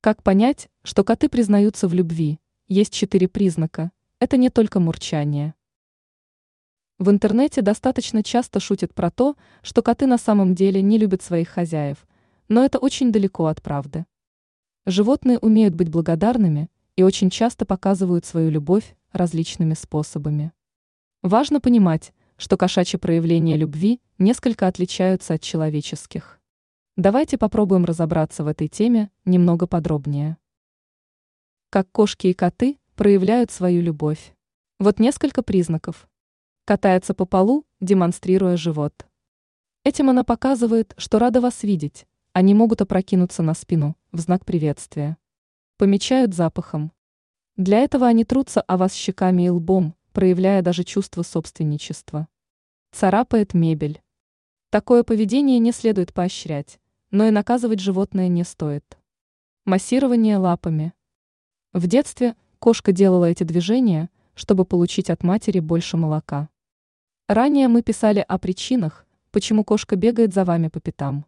Как понять, что коты признаются в любви? Есть четыре признака. Это не только мурчание. В интернете достаточно часто шутят про то, что коты на самом деле не любят своих хозяев, но это очень далеко от правды. Животные умеют быть благодарными и очень часто показывают свою любовь различными способами. Важно понимать, что кошачьи проявления любви несколько отличаются от человеческих. Давайте попробуем разобраться в этой теме немного подробнее. Как кошки и коты проявляют свою любовь. Вот несколько признаков. Катается по полу, демонстрируя живот. Этим она показывает, что рада вас видеть. Они могут опрокинуться на спину в знак приветствия. Помечают запахом. Для этого они трутся о вас щеками и лбом, проявляя даже чувство собственничества. Царапает мебель. Такое поведение не следует поощрять но и наказывать животное не стоит. Массирование лапами. В детстве кошка делала эти движения, чтобы получить от матери больше молока. Ранее мы писали о причинах, почему кошка бегает за вами по пятам.